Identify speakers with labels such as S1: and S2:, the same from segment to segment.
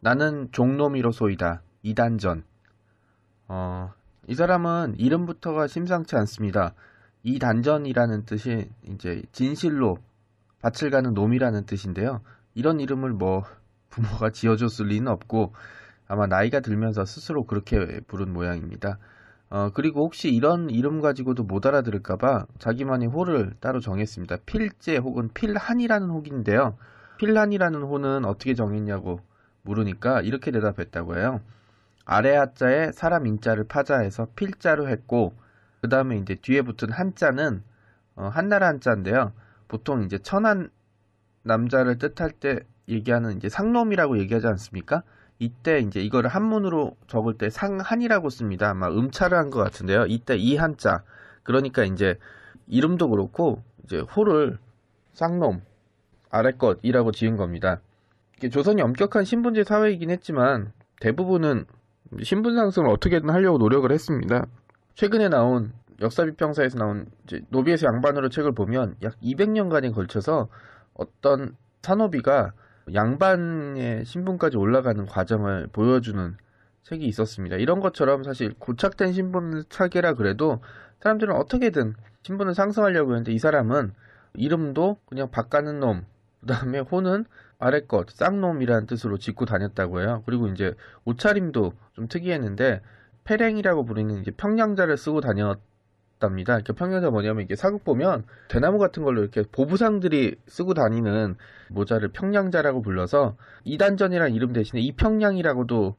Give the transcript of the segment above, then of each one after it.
S1: 나는 종놈이로소이다. 이단전. 어, 이 사람은 이름부터가 심상치 않습니다. 이단전이라는 뜻이 이제 진실로 밭을 가는 놈이라는 뜻인데요. 이런 이름을 뭐 부모가 지어줬을 리는 없고 아마 나이가 들면서 스스로 그렇게 부른 모양입니다. 어, 그리고 혹시 이런 이름 가지고도 못 알아들을까봐 자기만의 호를 따로 정했습니다. 필제 혹은 필한이라는 호인데요. 필한이라는 호는 어떻게 정했냐고 물으니까 이렇게 대답했다고 해요. 아래 하자에 사람 인자를 파자해서 필자로 했고 그 다음에 이제 뒤에 붙은 한자는 어, 한나라 한자인데요. 보통 이제 천한 남자를 뜻할 때 얘기하는 이제 상놈이라고 얘기하지 않습니까? 이때 이제 이거를 한문으로 적을 때 상한이라고 씁니다. 아마 음차를 한 것 같은데요. 이때 이 한자 그러니까 이제 이름도 그렇고 이제 호를 쌍놈 아래 것이라고 지은 겁니다. 조선이 엄격한 신분제 사회이긴 했지만 대부분은 신분 상승을 어떻게든 하려고 노력을 했습니다. 최근에 나온 역사비평사에서 나온 노비에서 양반으로 책을 보면 약 200년간에 걸쳐서 어떤 산호비가 양반의 신분까지 올라가는 과정을 보여주는 책이 있었습니다. 이런 것처럼 사실 고착된 신분을 차게라 그래도 사람들은 어떻게든 신분을 상승하려고 했는데 이 사람은 이름도 그냥 바가는 놈, 그 다음에 호는 아래 것, 쌍놈이라는 뜻으로 짓고 다녔다고 해요. 그리고 이제 옷차림도 좀 특이했는데 패랭이라고 부르는 이제 평양자를 쓰고 다녔답니다. 그러니까 평양자 뭐냐면 이게 사극 보면 대나무 같은 걸로 이렇게 보부상들이 쓰고 다니는 모자를 평양자라고 불러서 이단전이라는 이름 대신에 이평양이라고도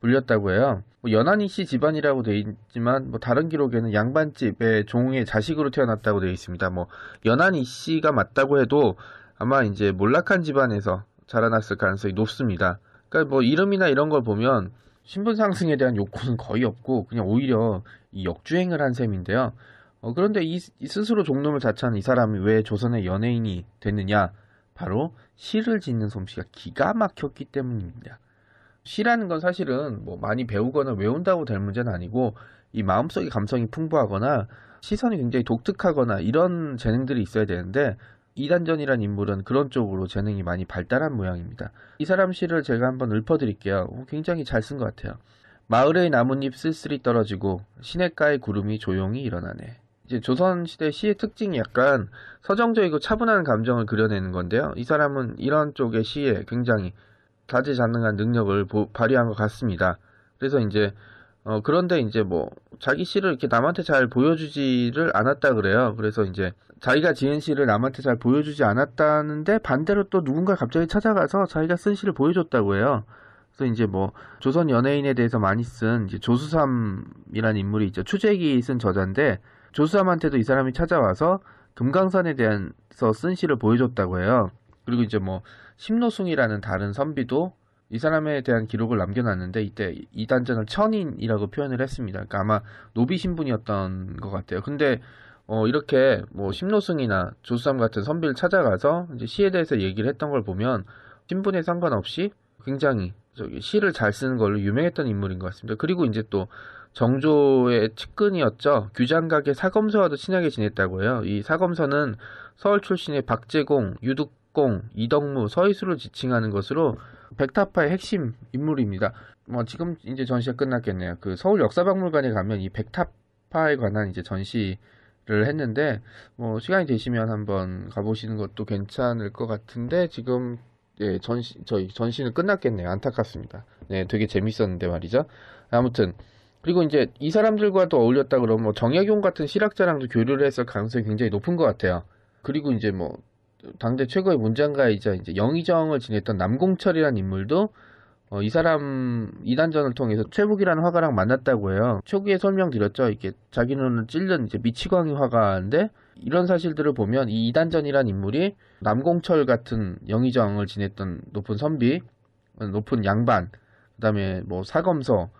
S1: 불렸다고 해요. 뭐 연한이 씨 집안이라고 돼 있지만 뭐 다른 기록에는 양반집의 종의 자식으로 태어났다고 돼 있습니다. 뭐 연한이 씨가 맞다고 해도 아마 이제 몰락한 집안에서 자라났을 가능성이 높습니다. 그러니까 뭐 이름이나 이런 걸 보면 신분 상승에 대한 욕구는 거의 없고 그냥 오히려 이 역주행을 한 셈인데요. 어, 그런데 이, 이 스스로 종놈을 자처한 이 사람이 왜 조선의 연예인이 됐느냐? 바로 시를 짓는 솜씨가 기가 막혔기 때문입니다. 시라는 건 사실은 뭐 많이 배우거나 외운다고 될 문제는 아니고 이 마음속의 감성이 풍부하거나 시선이 굉장히 독특하거나 이런 재능들이 있어야 되는데 이단전이란 인물은 그런 쪽으로 재능이 많이 발달한 모양입니다. 이 사람 시를 제가 한번 읊어드릴게요. 굉장히 잘 쓴 것 같아요. 마을의 나뭇잎 쓸쓸히 떨어지고 시냇가의 구름이 조용히 일어나네. 이제 조선시대 시의 특징이 약간 서정적이고 차분한 감정을 그려내는 건데요. 이 사람은 이런 쪽의 시에 굉장히 다재자능한 능력을 보, 발휘한 것 같습니다. 그래서 이제 어, 그런데 이제 뭐 자기 시를 이렇게 남한테 잘 보여주지를 않았다 그래요. 그래서 이제 자기가 지은 시를 남한테 잘 보여주지 않았다는데 반대로 또 누군가 갑자기 찾아가서 자기가 쓴 시를 보여줬다고 해요. 그래서 이제 뭐 조선 연예인에 대해서 많이 쓴 이제 조수삼이라는 인물이 있죠. 추재기 쓴 저자인데 조수삼한테도 이 사람이 찾아와서 금강산에 대해서 쓴 시를 보여줬다고 해요. 그리고 이제 뭐 심노승이라는 다른 선비도 이 사람에 대한 기록을 남겨놨는데 이때 이 단전을 천인이라고 표현을 했습니다. 그러니까 아마 노비 신분이었던 것 같아요. 근데 어 이렇게 뭐 심노승이나 조수삼 같은 선비를 찾아가서 이제 시에 대해서 얘기를 했던 걸 보면 신분에 상관없이 굉장히 저기 시를 잘 쓰는 걸로 유명했던 인물인 것 같습니다. 그리고 이제 또 정조의 측근이었죠. 규장각의 사검서와도 친하게 지냈다고 해요. 이 사검서는 서울 출신의 박재공, 유득공, 이덕무, 서희수를 지칭하는 것으로 백타파의 핵심 인물입니다. 뭐 지금 이제 전시가 끝났겠네요. 그 서울 역사박물관에 가면 이 백타파에 관한 이제 전시 를 했는데 뭐 시간이 되시면 한번 가보시는 것도 괜찮을 것 같은데 지금 예, 전시 저희 전시는 끝났겠네요. 안타깝습니다. 네, 되게 재밌었는데 말이죠. 아무튼 그리고 이제 이 사람들과도 어울렸다 그러면 뭐 정약용 같은 실학자랑도 교류를 했을 가능성이 굉장히 높은 것 같아요. 그리고 이제 뭐 당대 최고의 문장가이자 이제 영의정을 지냈던 남공철이라는 인물도 어, 이 사람 이단전을 통해서 최북이라는 화가랑 만났다고 해요. 초기에 설명드렸죠. 이게 자기 눈을 찔른 이제 미치광이 화가인데 이런 사실들을 보면 이 이단전이라는 인물이 남공철 같은 영의정을 지냈던 높은 선비, 높은 양반 그다음에 뭐 사검서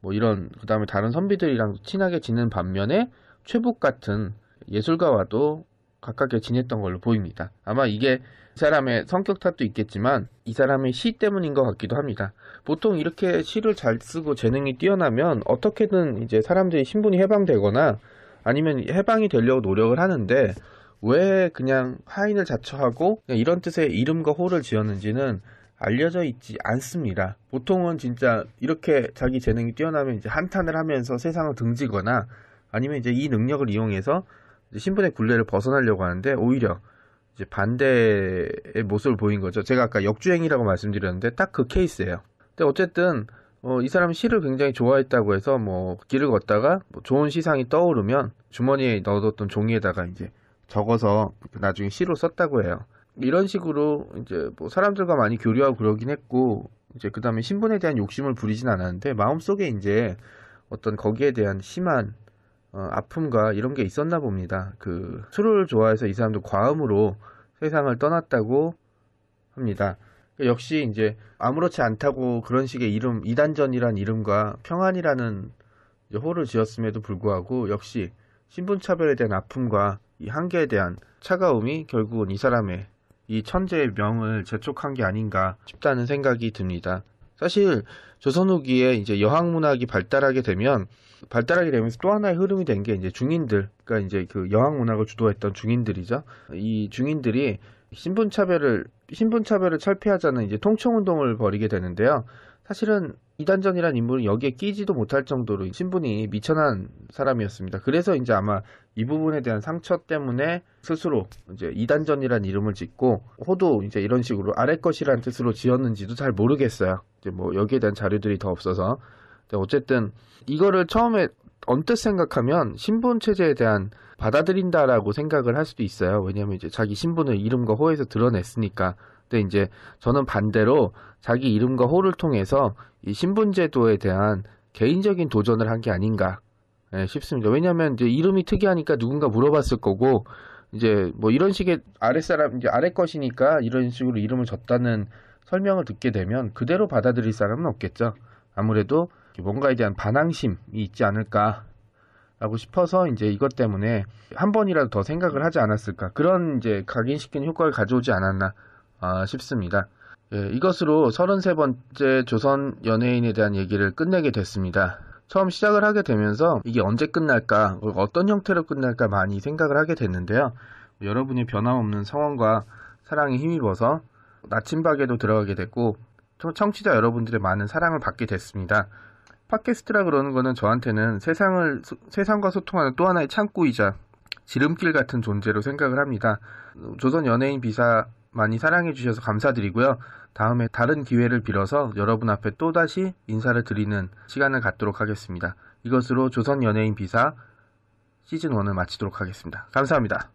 S1: 뭐 이런 그다음에 다른 선비들이랑 친하게 지낸 반면에 최북 같은 예술가와도 가깝게 지냈던 걸로 보입니다. 아마 이게 이 사람의 성격 탓도 있겠지만 이 사람의 시 때문인 것 같기도 합니다. 보통 이렇게 시를 잘 쓰고 재능이 뛰어나면 어떻게든 이제 사람들이 신분이 해방되거나 아니면 해방이 되려고 노력을 하는데 왜 그냥 하인을 자처하고 그냥 이런 뜻의 이름과 호를 지었는지는 알려져 있지 않습니다. 보통은 진짜 이렇게 자기 재능이 뛰어나면 이제 한탄을 하면서 세상을 등지거나 아니면 이제 이 능력을 이용해서 신분의 굴레를 벗어나려고 하는데 오히려 이제 반대의 모습을 보인 거죠. 제가 아까 역주행이라고 말씀드렸는데 딱 그 케이스예요. 근데 어쨌든 어, 이 사람은 시를 굉장히 좋아했다고 해서 뭐 길을 걷다가 뭐 좋은 시상이 떠오르면 주머니에 넣어뒀던 종이에다가 이제 적어서 나중에 시로 썼다고 해요. 이런 식으로 이제 뭐 사람들과 많이 교류하고 그러긴 했고 이제 그 다음에 신분에 대한 욕심을 부리진 않았는데 마음속에 이제 어떤 거기에 대한 심한 어, 아픔과 이런 게 있었나 봅니다. 그 술을 좋아해서 이 사람도 과음으로 세상을 떠났다고 합니다. 역시 이제 아무렇지 않다고 그런 식의 이름 이단전이란 이름과 평안이라는 호를 지었음에도 불구하고 역시 신분차별에 대한 아픔과 이 한계에 대한 차가움이 결국은 이 사람의 이 천재의 명을 재촉한 게 아닌가 싶다는 생각이 듭니다. 사실 조선 후기에 이제 여학 문학이 발달하게 되면 발달하게 되면서 또 하나의 흐름이 된 게 이제 중인들, 그러니까 이제 그 여학 문학을 주도했던 중인들이죠. 이 중인들이 신분 차별을 신분 차별을 철폐하자는 이제 통청 운동을 벌이게 되는데요. 사실은 이단전이란 인물은 여기에 끼지도 못할 정도로 신분이 미천한 사람이었습니다. 그래서 이제 아마 이 부분에 대한 상처 때문에 스스로 이제 이단전이란 이름을 짓고 호도 이제 이런 식으로 아래 것이란 뜻으로 지었는지도 잘 모르겠어요. 이제 뭐 여기에 대한 자료들이 더 없어서. 어쨌든 이거를 처음에 언뜻 생각하면 신분 체제에 대한 받아들인다라고 생각을 할 수도 있어요. 왜냐하면 이제 자기 신분을 이름과 호에서 드러냈으니까. 근데 이제 저는 반대로 자기 이름과 호를 통해서 이 신분제도에 대한 개인적인 도전을 한 게 아닌가 네, 싶습니다. 왜냐하면 이제 이름이 특이하니까 누군가 물어봤을 거고 이제 뭐 이런 식의 아랫사람 이제 아래 것이니까 이런 식으로 이름을 줬다는 설명을 듣게 되면 그대로 받아들일 사람은 없겠죠. 아무래도 뭔가에 대한 반항심이 있지 않을까라고 싶어서 이제 이것 때문에 한 번이라도 더 생각을 하지 않았을까 그런 이제 각인시키는 효과를 가져오지 않았나 아, 싶습니다. 예, 이것으로 33번째 조선 연예인에 대한 얘기를 끝내게 됐습니다. 처음 시작을 하게 되면서 이게 언제 끝날까, 어떤 형태로 끝날까 많이 생각을 하게 됐는데요. 여러분이 변함없는 성원과 사랑에 힘입어서 나침박에도 들어가게 됐고, 청취자 여러분들의 많은 사랑을 받게 됐습니다. 팟캐스트라 그러는 거는 저한테는 세상을, 세상과 소통하는 또 하나의 창구이자 지름길 같은 존재로 생각을 합니다. 조선 연예인 비사 많이 사랑해 주셔서 감사드리고요. 다음에 다른 기회를 빌어서 여러분 앞에 또다시 인사를 드리는 시간을 갖도록 하겠습니다. 이것으로 조선 연예인 비사 시즌 1을 마치도록 하겠습니다. 감사합니다.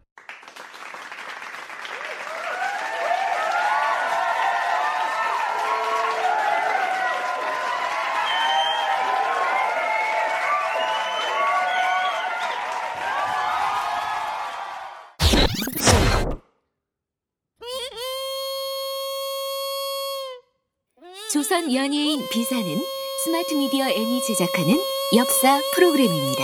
S2: 조선 연예인 비사는 스마트 미디어 N이 제작하는 역사 프로그램입니다.